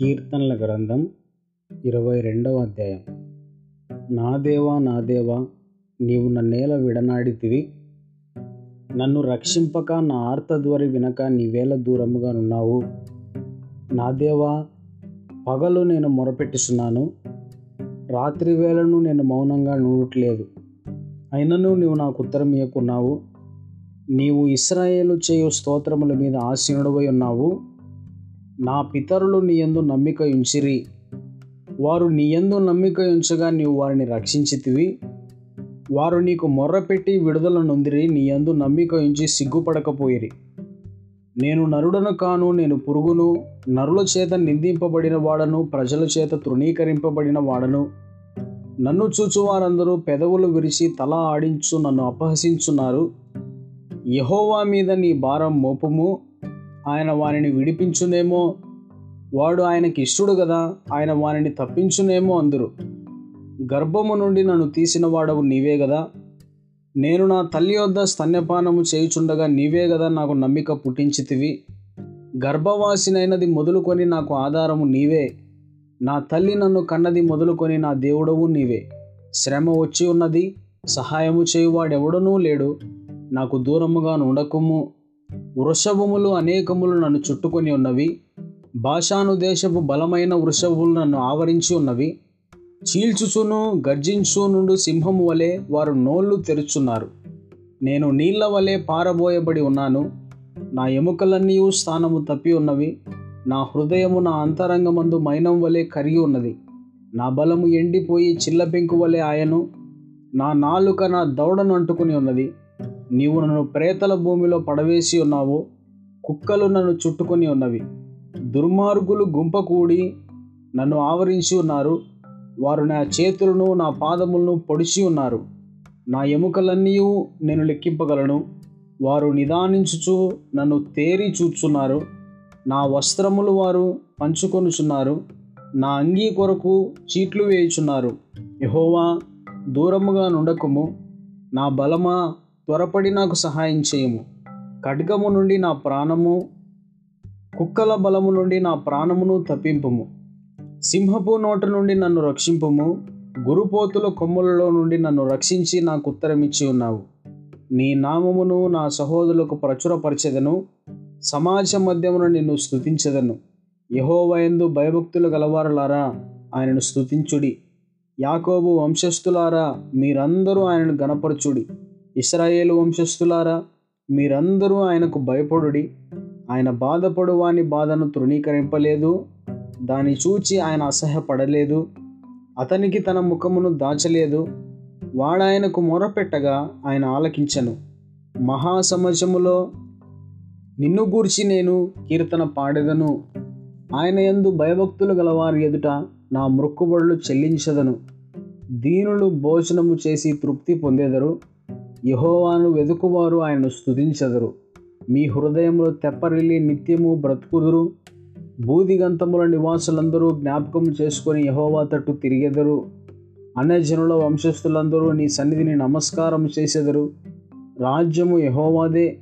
కీర్తనల గ్రంథం ఇరవై రెండవ అధ్యాయం. నా దేవా నా దేవా నీవు నన్నేల విడనాడితివి. నన్ను రక్షింపక నా ఆర్తధ్వరి వినక నీవేళ దూరముగా ఉన్నావు నా దేవా పగలు నేను మొరపెట్టుచున్నాను. రాత్రి వేళను నేను మౌనంగా నూడట్లేదు. అయినను నీవు నాకు ఉత్తరం ఇయ్యకున్నావు. నీవు ఇస్రాయేలు చేయు స్తోత్రముల మీద ఆసీనుడవై ఉన్నావు. నా పితరులు నీ యందు నమ్మిక ఉంచిరి. వారు నీ యందు నమ్మిక ఉంచగా నీవు వారిని రక్షించితివి. వారు నీకు మొర్రపెట్టి విడుదల నొందిరి నీ యందు నమ్మిక ఉంచి సిగ్గుపడకపోయిరి. నేను నరుడను కాను నేను పురుగును నరుల చేత నిందింపబడిన వాడను ప్రజల చేత తృణీకరింపబడిన వాడను. నన్ను చూచువారందరూ పెదవులు విరిచి తల ఆడించు నన్ను అపహసించున్నారు. యహోవా మీద నీ భారం మోపము. ఆయన వారిని విడిపించునేమో. వాడు ఆయనకి ఇష్టడు కదా ఆయన వారిని తప్పించునేమో అందరు. గర్భము నుండి నన్ను తీసిన వాడవు నీవే కదా నేను నా తల్లి వద్ద స్తన్యపానము చేయుచుండగా నీవే కదా నాకు నమ్మిక పుట్టించితివి. గర్భవాసినైనది మొదలుకొని నాకు ఆధారము నీవే. నా తల్లి నన్ను కన్నది మొదలుకొని నా దేవుడవు నీవే. శ్రమ వచ్చి ఉన్నది సహాయము చేయువాడెవడనూ లేడు. నాకు దూరముగా ఉండకుము వృషభములు అనేకములు నన్ను చుట్టుకొని ఉన్నవి. భాషానుదేశపు బలమైన వృషభములు నన్ను ఆవరించి ఉన్నవి. చీల్చుచును గర్జించు నుండు సింహము వలె వారు నోళ్ళు తెరుచున్నారు. నేను నీళ్ళ వలె పారబోయబడి ఉన్నాను. నా ఎముకలన్నీ స్థానము తప్పి ఉన్నవి. నా హృదయము నా అంతరంగమందు మైనం వలె కరిగి ఉన్నది. నా బలము ఎండిపోయి చిల్లపెంకు వలె ఆయను. నా నాలుక నా దౌడను అంటుకుని ఉన్నది. నీవు నన్ను ప్రేతల భూమిలో పడవేసి ఉన్నావు కుక్కలు నన్ను చుట్టుకొని ఉన్నవి. దుర్మార్గులు గుంపకూడి నన్ను ఆవరించి ఉన్నారు. వారు నా చేతులను నా పాదములను పొడిచి ఉన్నారు. నా ఎముకలన్నీ నేను లెక్కింపగలను. వారు నిదానించుచు నన్ను తేరి చూచున్నారు. నా వస్త్రములు వారు పంచుకొనుచున్నారు. నా అంగీ కొరకు చీట్లు వేయుచున్నారు. యహోవా దూరముగా నుండకుము. నా బలమా త్వరపడి నాకు సహాయం చేయము. ఖడ్గము నుండి నా ప్రాణము కుక్కల బలము నుండి నా ప్రాణమును తప్పింపము. సింహపు నోట నుండి నన్ను రక్షింపము. గురుపోతుల కొమ్ములలో నుండి నన్ను రక్షించి నాకు ఉత్తరమిచ్చి ఉన్నావు. నీ నామమును నా సహోదరులకు ప్రచురపరచెదను. సమాజ మధ్యమున నిన్ను స్థుతించదను యహోవయందు భయభక్తులు గలవారులారా ఆయనను స్తుతించుడి. యాకోబు వంశస్థులారా మీరందరూ ఆయనను గణపరచుడి ఇస్రాయేలు వంశస్థులారా మీరందరూ ఆయనకు భయపడుడి. ఆయన బాధపడు వాని బాధను తృణీకరింపలేదు దాని చూచి ఆయన అసహ్యపడలేదు అతనికి తన ముఖమును దాచలేదు వాడాయనకు మొరపెట్టగా ఆయన ఆలకించను. మహాసమాజములో నిన్ను గూర్చి నేను కీర్తన పాడెదను. ఆయన యందు భయభక్తులు గలవారి ఎదుట నా మృక్కుబడులు చెల్లించదను. దీనులు భోజనము చేసి తృప్తి పొందేదరు. యహోవాను వెదుకువారు ఆయనను స్తుతించెదరు. మీ హృదయంలో తెప్పరిల్లి నిత్యము బ్రతుకుదురు. బూదిగంతముల నివాసులందరూ జ్ఞాపకం చేసుకొని యహోవా తట్టు తిరిగెదరు. అన్యజనుల వంశస్థులందరూ నీ సన్నిధిని నమస్కారం చేసెదరు. రాజ్యము యహోవాదే.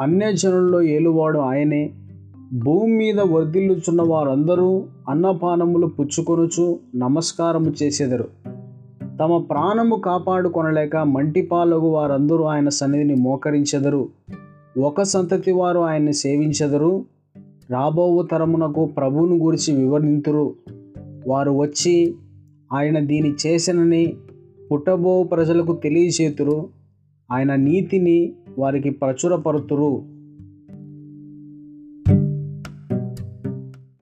అన్యజనుల్లో ఏలువాడు ఆయనే. భూమి మీద వర్ధిల్లుచున్న వారందరూ అన్నపానములు పుచ్చుకొనుచు నమస్కారము చేసెదరు. తమ ప్రాణము కాపాడుకొనలేక మంటిపాలగు వారందరూ ఆయన సన్నిధిని మోకరించెదరు. ఒక సంతతి వారు ఆయన్ని సేవించెదరు. రాబోవు తరమునకు ప్రభువును గురించి వివరింతురు. వారు వచ్చి ఆయన దీని చేసినని పుట్టబో ప్రజలకు తెలియచేతురు ఆయన నీతిని వారికి ప్రచురపరుతురు.